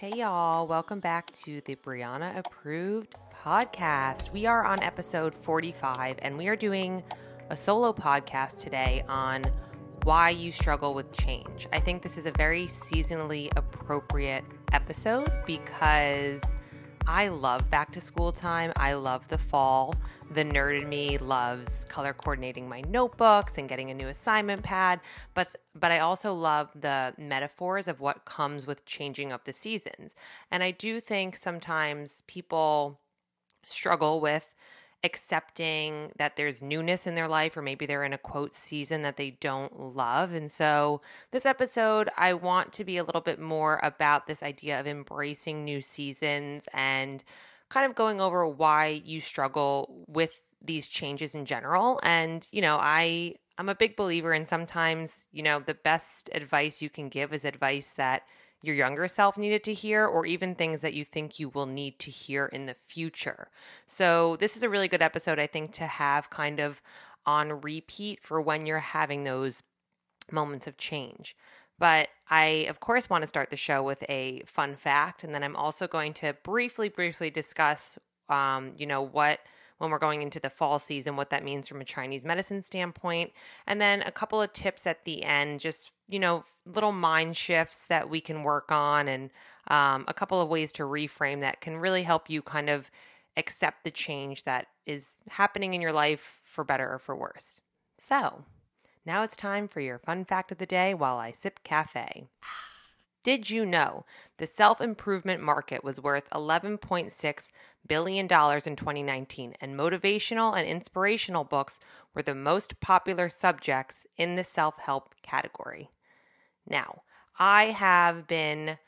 Hey, y'all. Welcome back to the Brianna Approved podcast. We are on episode 45, and we are doing a solo podcast today on why you struggle with change. I think this is a very seasonally appropriate episode because I love back to school time. I love the fall. The nerd in me loves color coordinating my notebooks and getting a new assignment pad, but but I also love the metaphors of what comes with changing of the seasons. And I do think sometimes people struggle with accepting that there's newness in their life, or maybe they're in a quote season that they don't love. And so, this episode, I want to be a little bit more about this idea of embracing new seasons and kind of going over why you struggle with these changes in general. And, you know, I. I'm a big believer in sometimes, you know, the best advice you can give is advice that your younger self needed to hear, or even things that you think you will need to hear in the future. So, this is a really good episode, I think, to have kind of on repeat for when you're having those moments of change. But I, of course, want to start the show with a fun fact. And then I'm also going to briefly, briefly discuss, um, you know, what when we're going into the fall season, what that means from a Chinese medicine standpoint. And then a couple of tips at the end, just, you know, little mind shifts that we can work on and um, a couple of ways to reframe that can really help you kind of accept the change that is happening in your life for better or for worse. So, now it's time for your fun fact of the day while I sip cafe. Did you know the self improvement market was worth $11.6 billion in 2019, and motivational and inspirational books were the most popular subjects in the self help category? Now, I have been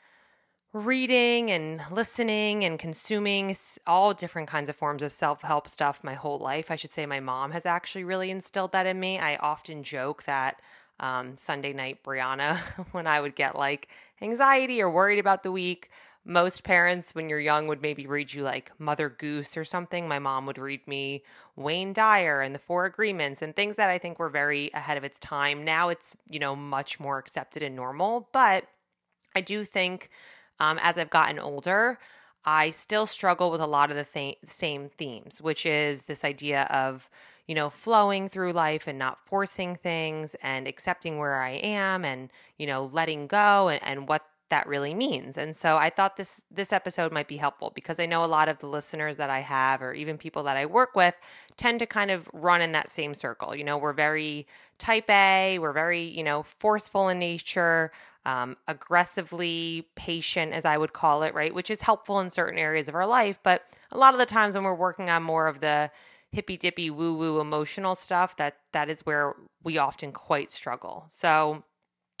reading and listening and consuming all different kinds of forms of self help stuff my whole life. I should say my mom has actually really instilled that in me. I often joke that um, Sunday night Brianna when I would get like anxiety or worried about the week. Most parents, when you're young, would maybe read you like Mother Goose or something. My mom would read me Wayne Dyer and the Four Agreements and things that I think were very ahead of its time. Now it's, you know, much more accepted and normal. But I do think um, as I've gotten older, I still struggle with a lot of the th- same themes, which is this idea of, you know, flowing through life and not forcing things and accepting where I am and, you know, letting go and, and what that really means. And so I thought this this episode might be helpful because I know a lot of the listeners that I have or even people that I work with tend to kind of run in that same circle. You know, we're very type A, we're very, you know, forceful in nature, um, aggressively patient, as I would call it, right? Which is helpful in certain areas of our life. But a lot of the times when we're working on more of the hippy dippy woo woo emotional stuff, that that is where we often quite struggle. So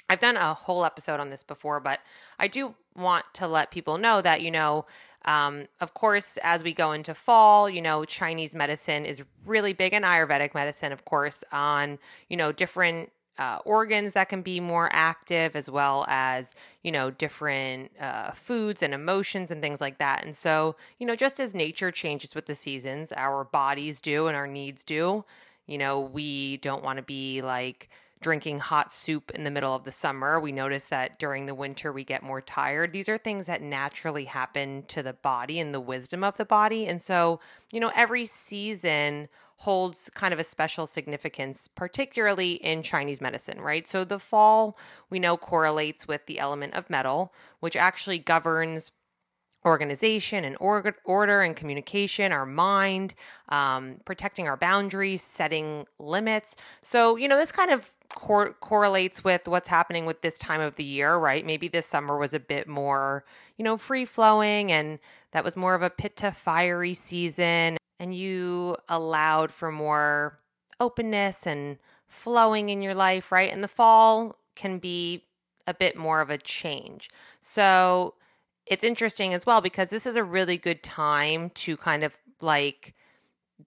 I've done a whole episode on this before, but I do want to let people know that, you know, um, of course, as we go into fall, you know, Chinese medicine is really big and Ayurvedic medicine, of course, on, you know, different uh, organs that can be more active as well as you know different uh, foods and emotions and things like that. And so you know just as nature changes with the seasons our bodies do and our needs do you know we don't want to be like drinking hot soup in the middle of the summer. We notice that during the winter we get more tired. These are things that naturally happen to the body and the wisdom of the body. And so, you know, every season holds kind of a special significance, particularly in Chinese medicine, right? So the fall we know correlates with the element of metal, which actually governs organization and order and communication, our mind, um, protecting our boundaries, setting limits. So, you know, this kind of cor- correlates with what's happening with this time of the year, right? Maybe this summer was a bit more, you know, free flowing and that was more of a pitta fiery season and you allowed for more openness and flowing in your life, right? And the fall can be a bit more of a change. So it's interesting as well because this is a really good time to kind of like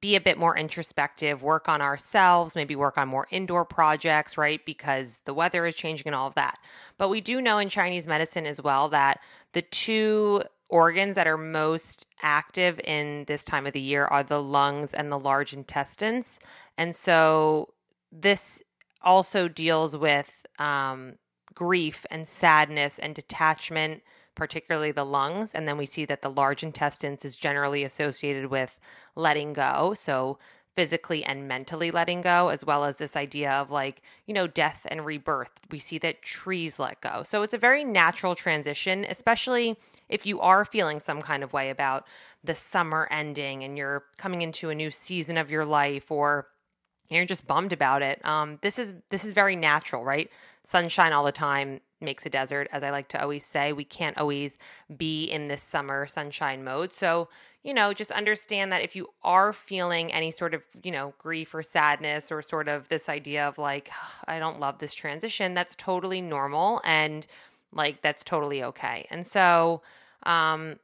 be a bit more introspective, work on ourselves, maybe work on more indoor projects, right? Because the weather is changing and all of that. But we do know in Chinese medicine as well that the two organs that are most active in this time of the year are the lungs and the large intestines. And so this also deals with um, grief and sadness and detachment, particularly the lungs. And then we see that the large intestines is generally associated with letting go. So physically and mentally letting go, as well as this idea of like, you know, death and rebirth. We see that trees let go. So it's a very natural transition, especially if you are feeling some kind of way about the summer ending and you're coming into a new season of your life or you're just bummed about it. Um, this is this is very natural, right? Sunshine all the time makes a desert, as I like to always say. We can't always be in this summer sunshine mode. So, you know, just understand that if you are feeling any sort of, you know, grief or sadness or sort of this idea of like, I don't love this transition, that's totally normal and like that's totally okay. And so, um,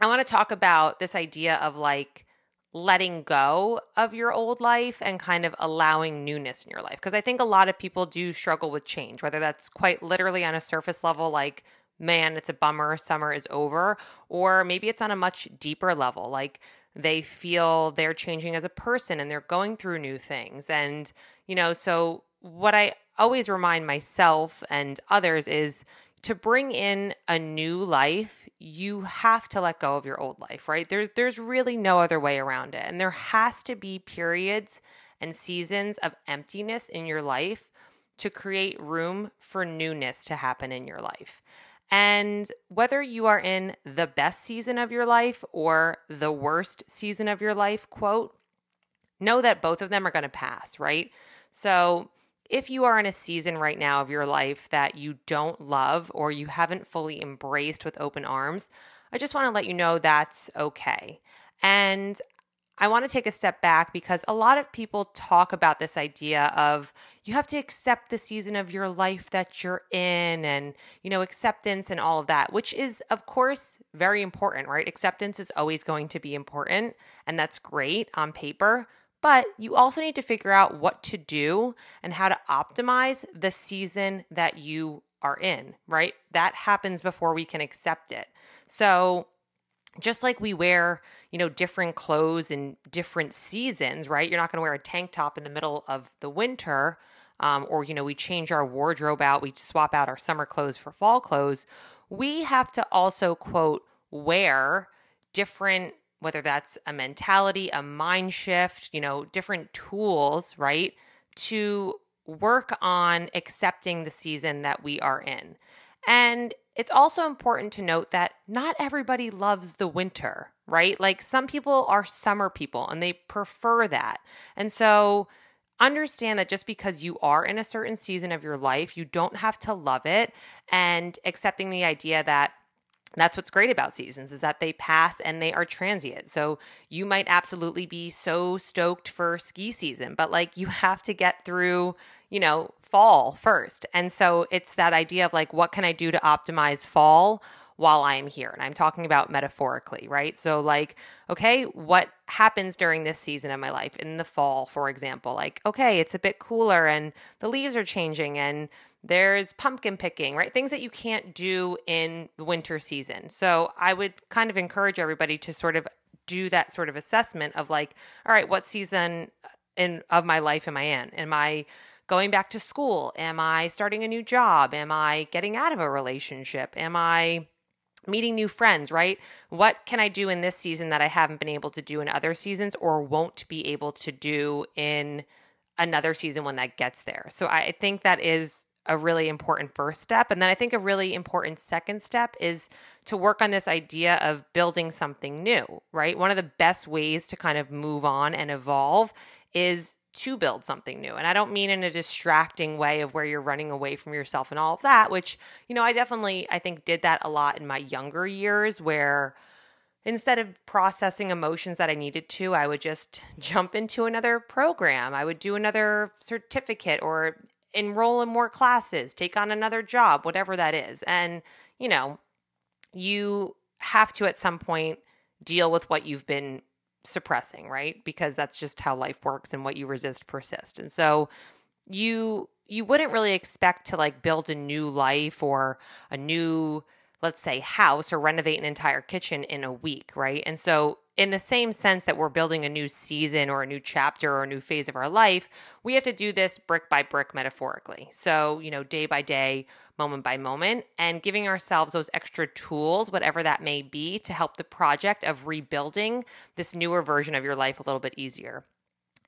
I want to talk about this idea of like, letting go of your old life and kind of allowing newness in your life. Because I think a lot of people do struggle with change, whether that's quite literally on a surface level, like, man, it's a bummer, summer is over, or maybe it's on a much deeper level, like, they feel they're changing as a person and they're going through new things. And, you know, so what I always remind myself and others is, to bring in a new life, you have to let go of your old life, right? There, there's really no other way around it. And there has to be periods and seasons of emptiness in your life to create room for newness to happen in your life. And whether you are in the best season of your life or the worst season of your life, quote, know that both of them are going to pass, right? So if you are in a season right now of your life that you don't love or you haven't fully embraced with open arms, I just want to let you know that's okay. And I want to take a step back because a lot of people talk about this idea of you have to accept the season of your life that you're in and, you know, acceptance and all of that, which is, of course, very important, right? Acceptance is always going to be important, and that's great on paper. But you also need to figure out what to do and how to optimize the season that you are in, right? That happens before we can accept it. So, just like we wear, you know, different clothes in different seasons, right? You're not going to wear a tank top in the middle of the winter. Um, or, you know, we change our wardrobe out, we swap out our summer clothes for fall clothes. We have to also, quote, wear different whether that's a mentality, a mind shift, you know, different tools, right? To work on accepting the season that we are in. And it's also important to note that not everybody loves the winter, right? Like some people are summer people and they prefer that. And so understand that just because you are in a certain season of your life, you don't have to love it and accepting the idea that that's what's great about seasons is that they pass and they are transient. So you might absolutely be so stoked for ski season, but like you have to get through, you know, fall first. And so it's that idea of like what can I do to optimize fall while I am here? And I'm talking about metaphorically, right? So like okay, what happens during this season of my life in the fall, for example? Like okay, it's a bit cooler and the leaves are changing and there's pumpkin picking, right? Things that you can't do in the winter season. So I would kind of encourage everybody to sort of do that sort of assessment of like, all right, what season uh, in of my life am I in? Am I going back to school? Am I starting a new job? Am I getting out of a relationship? Am I meeting new friends, right? What can I do in this season that I haven't been able to do in other seasons or won't be able to do in another season when that gets there? So I think that is a really important first step. And then I think a really important second step is to work on this idea of building something new, right? One of the best ways to kind of move on and evolve is to build something new. And I don't mean in a distracting way of where you're running away from yourself and all of that, which, you know, I definitely I think did that a lot in my younger years where instead of processing emotions that I needed to, I would just jump into another program. I would do another certificate or enroll in more classes, take on another job, whatever that is. And, you know, you have to at some point deal with what you've been suppressing, right? Because that's just how life works and what you resist persist. And so you you wouldn't really expect to like build a new life or a new let's say house or renovate an entire kitchen in a week, right? And so in the same sense that we're building a new season or a new chapter or a new phase of our life, we have to do this brick by brick metaphorically. So, you know, day by day, moment by moment, and giving ourselves those extra tools, whatever that may be, to help the project of rebuilding this newer version of your life a little bit easier.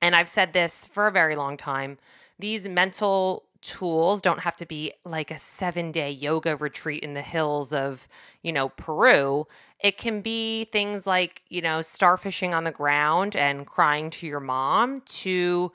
And I've said this for a very long time. These mental tools don't have to be like a seven day yoga retreat in the hills of, you know, Peru. It can be things like, you know, starfishing on the ground and crying to your mom to,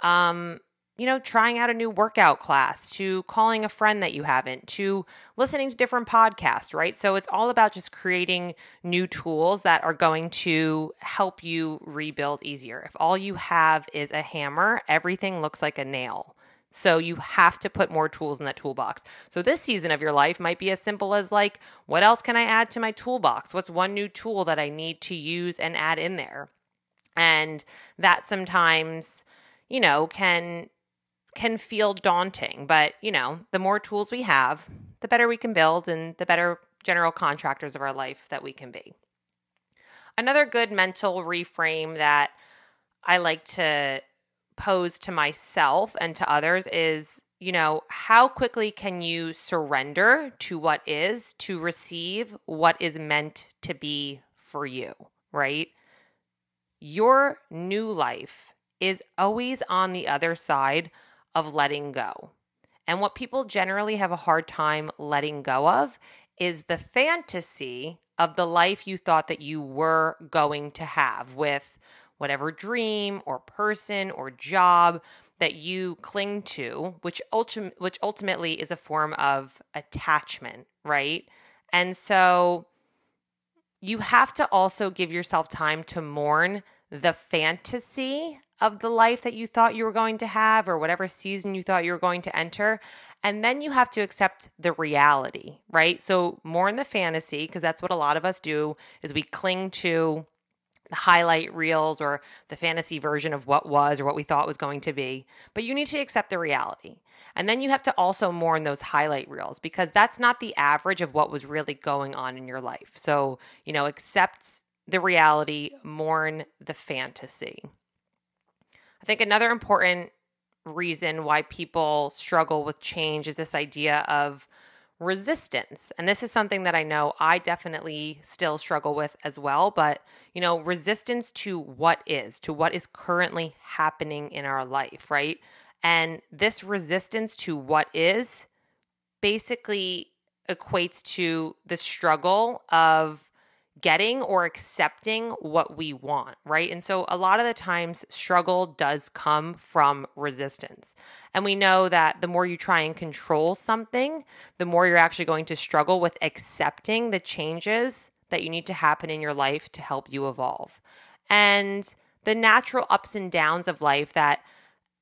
um, you know, trying out a new workout class, to calling a friend that you haven't, to listening to different podcasts, right? So it's all about just creating new tools that are going to help you rebuild easier. If all you have is a hammer, everything looks like a nail. So you have to put more tools in that toolbox. So this season of your life might be as simple as like, what else can I add to my toolbox? What's one new tool that I need to use and add in there? And that sometimes, you know, can can feel daunting, but you know, the more tools we have, the better we can build and the better general contractors of our life that we can be. Another good mental reframe that I like to pose to myself and to others is you know, how quickly can you surrender to what is to receive what is meant to be for you, right? Your new life is always on the other side of letting go. And what people generally have a hard time letting go of is the fantasy of the life you thought that you were going to have with whatever dream or person or job that you cling to, which ultim- which ultimately is a form of attachment, right? And so you have to also give yourself time to mourn the fantasy of the life that you thought you were going to have or whatever season you thought you were going to enter and then you have to accept the reality right so mourn the fantasy because that's what a lot of us do is we cling to highlight reels or the fantasy version of what was or what we thought was going to be. But you need to accept the reality. And then you have to also mourn those highlight reels because that's not the average of what was really going on in your life. So, you know, accept the reality, mourn the fantasy. I think another important reason why people struggle with change is this idea of resistance. And this is something that I know I definitely still struggle with as well. But, you know, resistance to what is, to what is currently happening in our life, right? And this resistance to what is basically equates to the struggle of getting or accepting what we want, right? And so a lot of the times struggle does come from resistance. And we know that the more you try and control something, the more you're actually going to struggle with accepting the changes that you need to happen in your life to help you evolve. And the natural ups and downs of life that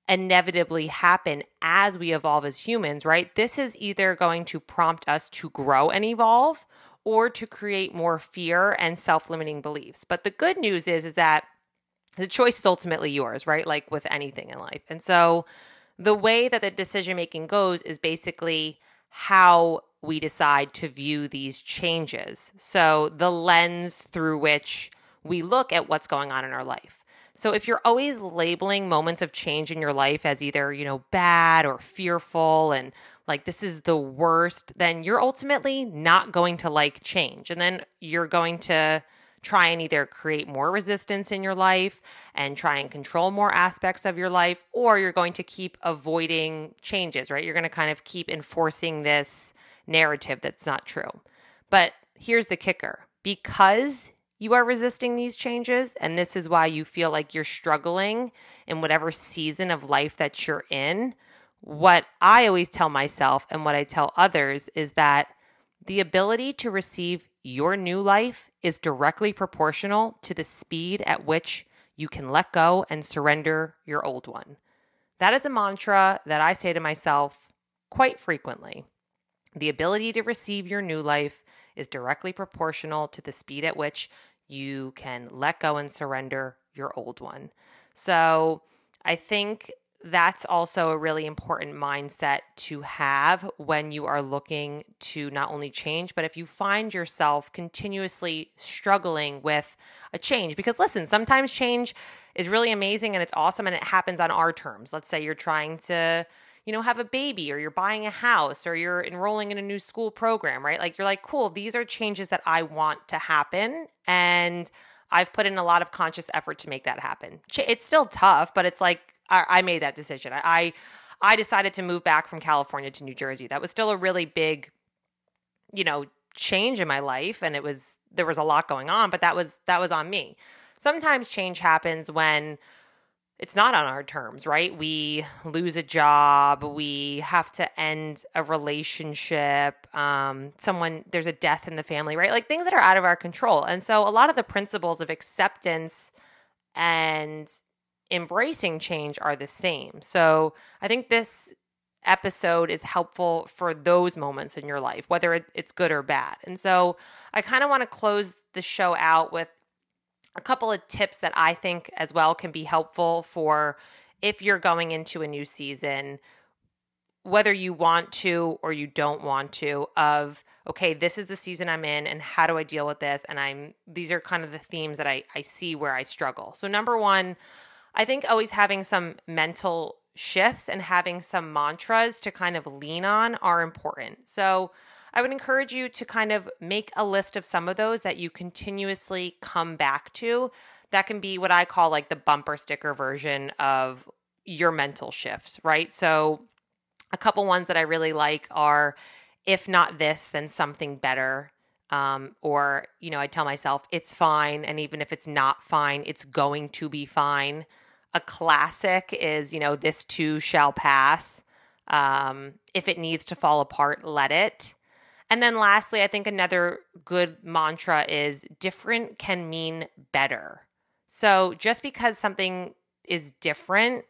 inevitably happen as we evolve as humans, right? This is either going to prompt us to grow and evolve or to create more fear and self-limiting beliefs. But the good news is is that the choice is ultimately yours, right? Like with anything in life. And so the way that the decision making goes is basically how we decide to view these changes. So the lens through which we look at what's going on in our life. So if you're always labeling moments of change in your life as either, you know, bad or fearful and like this is the worst, then you're ultimately not going to like change. And then you're going to try and either create more resistance in your life and try and control more aspects of your life, or you're going to keep avoiding changes, right? You're going to kind of keep enforcing this narrative that's not true. But here's the kicker because you are resisting these changes, and this is why you feel like you're struggling in whatever season of life that you're in what I always tell myself and what I tell others is that the ability to receive your new life is directly proportional to the speed at which you can let go and surrender your old one. That is a mantra that I say to myself quite frequently. The ability to receive your new life is directly proportional to the speed at which you can let go and surrender your old one. So I think that's also a really important mindset to have when you are looking to not only change, but if you find yourself continuously struggling with a change. Because listen, sometimes change is really amazing and it's awesome and it happens on our terms. Let's say you're trying to, you know, have a baby or you're buying a house or you're enrolling in a new school program, right? Like you're like, cool, these are changes that I want to happen. And I've put in a lot of conscious effort to make that happen. It's still tough, but it's like I, I made that decision. I, I decided to move back from California to New Jersey. That was still a really big, you know, change in my life, and it was there was a lot going on, but that was that was on me. Sometimes change happens when it's not on our terms, right? We lose a job, we have to end a relationship, um, someone, there's a death in the family, right? Like things that are out of our control. And so a lot of the principles of acceptance and embracing change are the same. So I think this episode is helpful for those moments in your life, whether it's good or bad. And so I kind of want to close the show out with a couple of tips that I think as well can be helpful for if you're going into a new season, whether you want to or you don't want to, of okay, this is the season I'm in and how do I deal with this? And I'm these are kind of the themes that I, I see where I struggle. So number one, I think always having some mental shifts and having some mantras to kind of lean on are important. So I would encourage you to kind of make a list of some of those that you continuously come back to. That can be what I call like the bumper sticker version of your mental shifts, right? So, a couple ones that I really like are if not this, then something better. Um, or, you know, I tell myself it's fine. And even if it's not fine, it's going to be fine. A classic is, you know, this too shall pass. Um, if it needs to fall apart, let it. And then lastly, I think another good mantra is different can mean better. So just because something is different,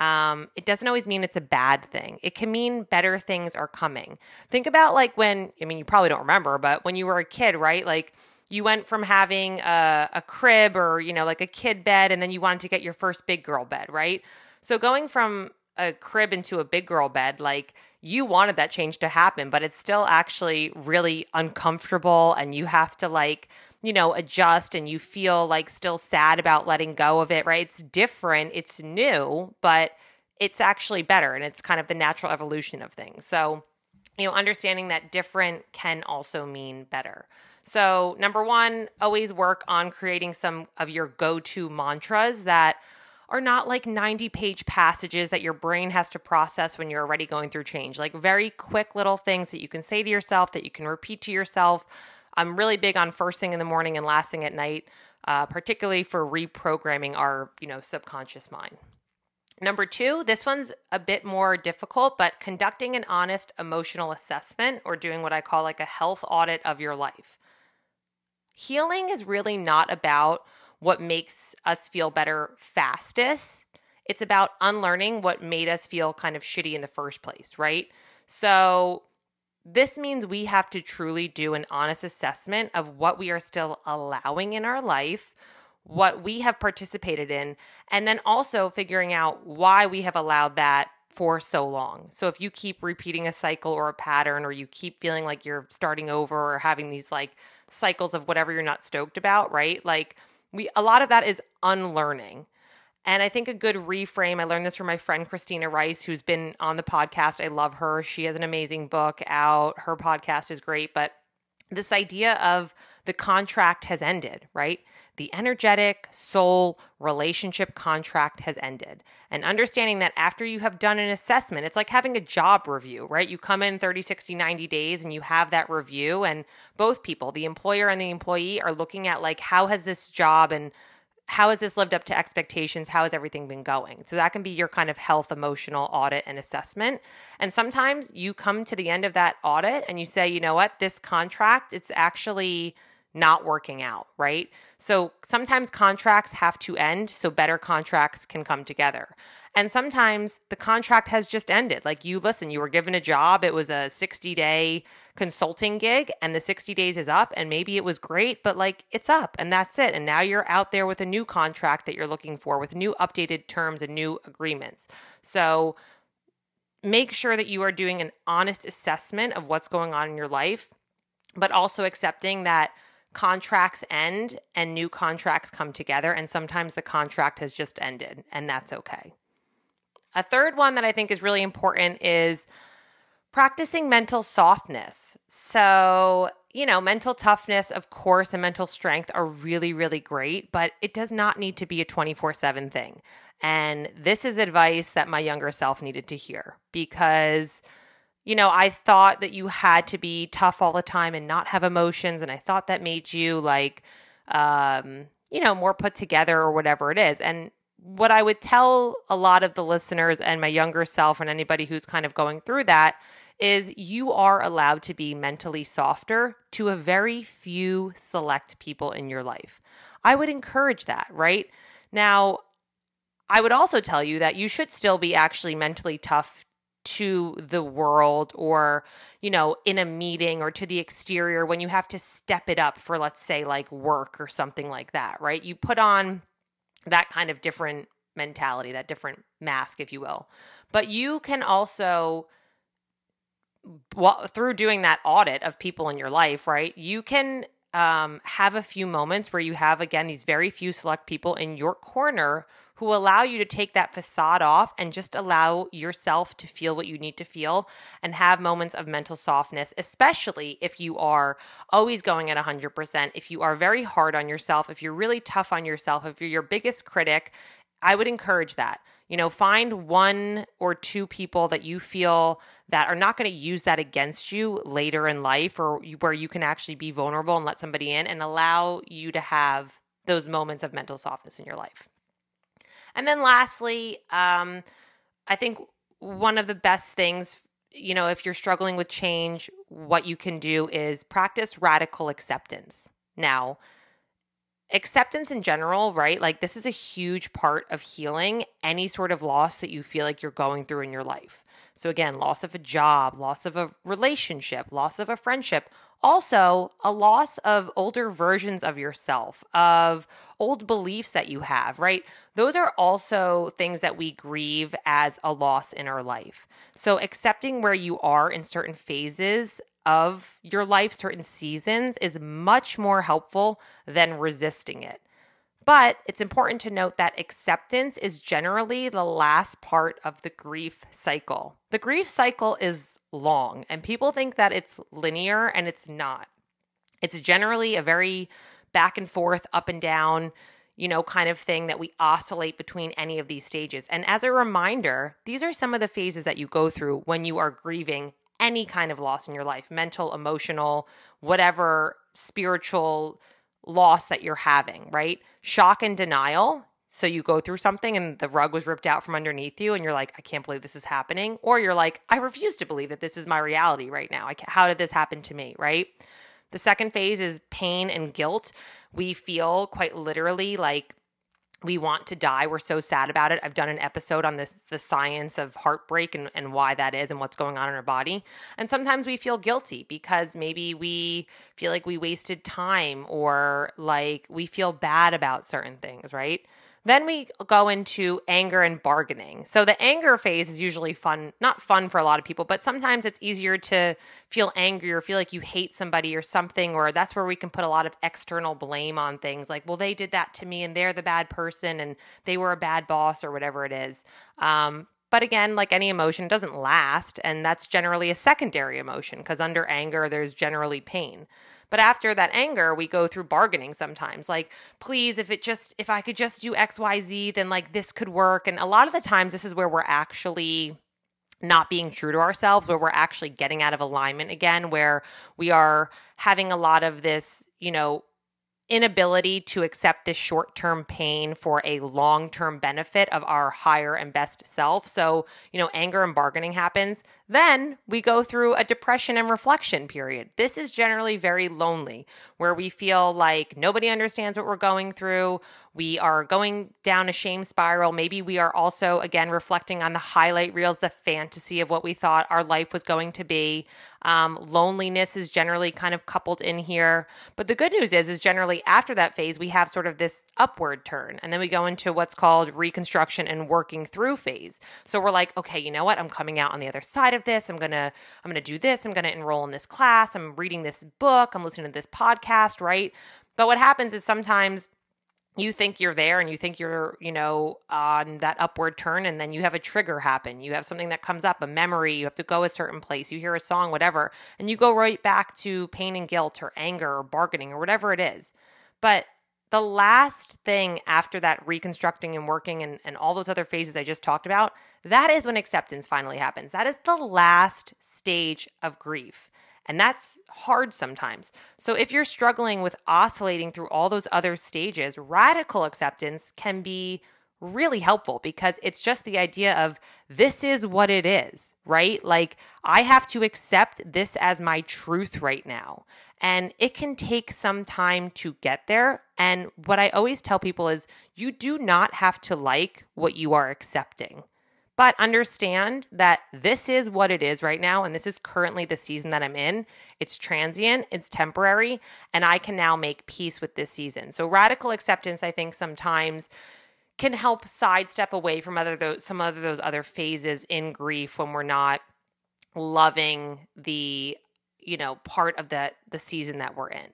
um, it doesn't always mean it's a bad thing. It can mean better things are coming. Think about like when, I mean, you probably don't remember, but when you were a kid, right? Like you went from having a, a crib or, you know, like a kid bed, and then you wanted to get your first big girl bed, right? So going from a crib into a big girl bed, like you wanted that change to happen, but it's still actually really uncomfortable and you have to like, you know, adjust and you feel like still sad about letting go of it, right? It's different, it's new, but it's actually better and it's kind of the natural evolution of things. So, you know, understanding that different can also mean better. So, number one, always work on creating some of your go to mantras that are not like 90 page passages that your brain has to process when you're already going through change. Like very quick little things that you can say to yourself, that you can repeat to yourself. I'm really big on first thing in the morning and last thing at night, uh, particularly for reprogramming our, you know, subconscious mind. Number two, this one's a bit more difficult, but conducting an honest emotional assessment or doing what I call like a health audit of your life. Healing is really not about what makes us feel better fastest. It's about unlearning what made us feel kind of shitty in the first place, right? So, this means we have to truly do an honest assessment of what we are still allowing in our life, what we have participated in, and then also figuring out why we have allowed that for so long. So if you keep repeating a cycle or a pattern, or you keep feeling like you're starting over or having these like cycles of whatever you're not stoked about, right? Like we a lot of that is unlearning. And I think a good reframe, I learned this from my friend Christina Rice, who's been on the podcast. I love her. She has an amazing book out. Her podcast is great. But this idea of the contract has ended, right? The energetic soul relationship contract has ended. And understanding that after you have done an assessment, it's like having a job review, right? You come in 30, 60, 90 days and you have that review. And both people, the employer and the employee, are looking at like, how has this job and how has this lived up to expectations? How has everything been going? So that can be your kind of health emotional audit and assessment. And sometimes you come to the end of that audit and you say, you know what, this contract, it's actually not working out, right? So sometimes contracts have to end so better contracts can come together. And sometimes the contract has just ended. Like you listen, you were given a job, it was a 60 day consulting gig, and the 60 days is up, and maybe it was great, but like it's up and that's it. And now you're out there with a new contract that you're looking for with new updated terms and new agreements. So make sure that you are doing an honest assessment of what's going on in your life, but also accepting that contracts end and new contracts come together. And sometimes the contract has just ended, and that's okay. A third one that I think is really important is practicing mental softness. So, you know, mental toughness, of course, and mental strength are really, really great, but it does not need to be a 24 7 thing. And this is advice that my younger self needed to hear because, you know, I thought that you had to be tough all the time and not have emotions. And I thought that made you like, um, you know, more put together or whatever it is. And what I would tell a lot of the listeners and my younger self and anybody who's kind of going through that is you are allowed to be mentally softer to a very few select people in your life. I would encourage that, right? Now, I would also tell you that you should still be actually mentally tough to the world or, you know, in a meeting or to the exterior when you have to step it up for, let's say, like work or something like that, right? You put on that kind of different mentality, that different mask, if you will. But you can also, well, through doing that audit of people in your life, right, you can um, have a few moments where you have, again, these very few select people in your corner who allow you to take that facade off and just allow yourself to feel what you need to feel and have moments of mental softness, especially if you are always going at 100%, if you are very hard on yourself, if you're really tough on yourself, if you're your biggest critic. I would encourage that. You know, find one or two people that you feel that are not going to use that against you later in life or where you can actually be vulnerable and let somebody in and allow you to have those moments of mental softness in your life. And then lastly, um, I think one of the best things, you know, if you're struggling with change, what you can do is practice radical acceptance. Now, acceptance in general, right? Like, this is a huge part of healing any sort of loss that you feel like you're going through in your life. So, again, loss of a job, loss of a relationship, loss of a friendship, also, a loss of older versions of yourself, of old beliefs that you have, right? Those are also things that we grieve as a loss in our life. So, accepting where you are in certain phases of your life, certain seasons, is much more helpful than resisting it. But it's important to note that acceptance is generally the last part of the grief cycle. The grief cycle is long, and people think that it's linear, and it's not. It's generally a very back and forth, up and down, you know, kind of thing that we oscillate between any of these stages. And as a reminder, these are some of the phases that you go through when you are grieving any kind of loss in your life mental, emotional, whatever spiritual loss that you're having, right? Shock and denial. So you go through something and the rug was ripped out from underneath you, and you're like, I can't believe this is happening. Or you're like, I refuse to believe that this is my reality right now. how did this happen to me, right? The second phase is pain and guilt. We feel quite literally like we want to die. We're so sad about it. I've done an episode on this the science of heartbreak and, and why that is and what's going on in our body. And sometimes we feel guilty because maybe we feel like we wasted time or like we feel bad about certain things, right? Then we go into anger and bargaining. So the anger phase is usually fun, not fun for a lot of people, but sometimes it's easier to feel angry or feel like you hate somebody or something, or that's where we can put a lot of external blame on things like, well, they did that to me and they're the bad person and they were a bad boss or whatever it is. Um, but again, like any emotion, doesn't last. And that's generally a secondary emotion because under anger, there's generally pain. But after that anger, we go through bargaining sometimes. Like, please, if it just, if I could just do XYZ, then like this could work. And a lot of the times, this is where we're actually not being true to ourselves, where we're actually getting out of alignment again, where we are having a lot of this, you know, inability to accept this short term pain for a long term benefit of our higher and best self. So, you know, anger and bargaining happens. Then we go through a depression and reflection period. This is generally very lonely, where we feel like nobody understands what we're going through. We are going down a shame spiral. Maybe we are also, again, reflecting on the highlight reels, the fantasy of what we thought our life was going to be. Um, loneliness is generally kind of coupled in here. But the good news is, is generally after that phase, we have sort of this upward turn. And then we go into what's called reconstruction and working through phase. So we're like, okay, you know what? I'm coming out on the other side of this. I'm going to, I'm going to do this. I'm going to enroll in this class. I'm reading this book. I'm listening to this podcast, right? But what happens is sometimes you think you're there and you think you're, you know, on that upward turn, and then you have a trigger happen. You have something that comes up, a memory, you have to go a certain place, you hear a song, whatever, and you go right back to pain and guilt or anger or bargaining or whatever it is. But the last thing after that reconstructing and working and, and all those other phases I just talked about, that is when acceptance finally happens. That is the last stage of grief. And that's hard sometimes. So, if you're struggling with oscillating through all those other stages, radical acceptance can be really helpful because it's just the idea of this is what it is, right? Like, I have to accept this as my truth right now. And it can take some time to get there. And what I always tell people is you do not have to like what you are accepting. But understand that this is what it is right now. And this is currently the season that I'm in. It's transient, it's temporary, and I can now make peace with this season. So, radical acceptance, I think, sometimes can help sidestep away from other those some of those other phases in grief when we're not loving the you know part of the the season that we're in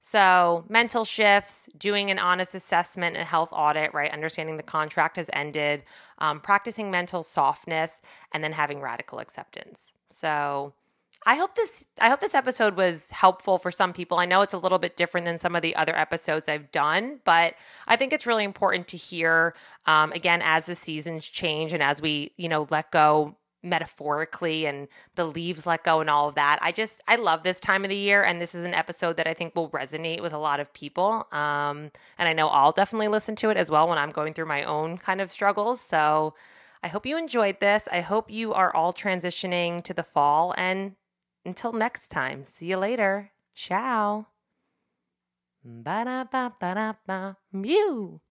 so, mental shifts, doing an honest assessment and health audit, right? Understanding the contract has ended, um, practicing mental softness, and then having radical acceptance. So, I hope this I hope this episode was helpful for some people. I know it's a little bit different than some of the other episodes I've done, but I think it's really important to hear um, again as the seasons change and as we you know let go metaphorically and the leaves let go and all of that. I just I love this time of the year and this is an episode that I think will resonate with a lot of people. Um and I know I'll definitely listen to it as well when I'm going through my own kind of struggles. So I hope you enjoyed this. I hope you are all transitioning to the fall and until next time, see you later. Ciao. Ba-da-ba-ba-da-ba. Mew.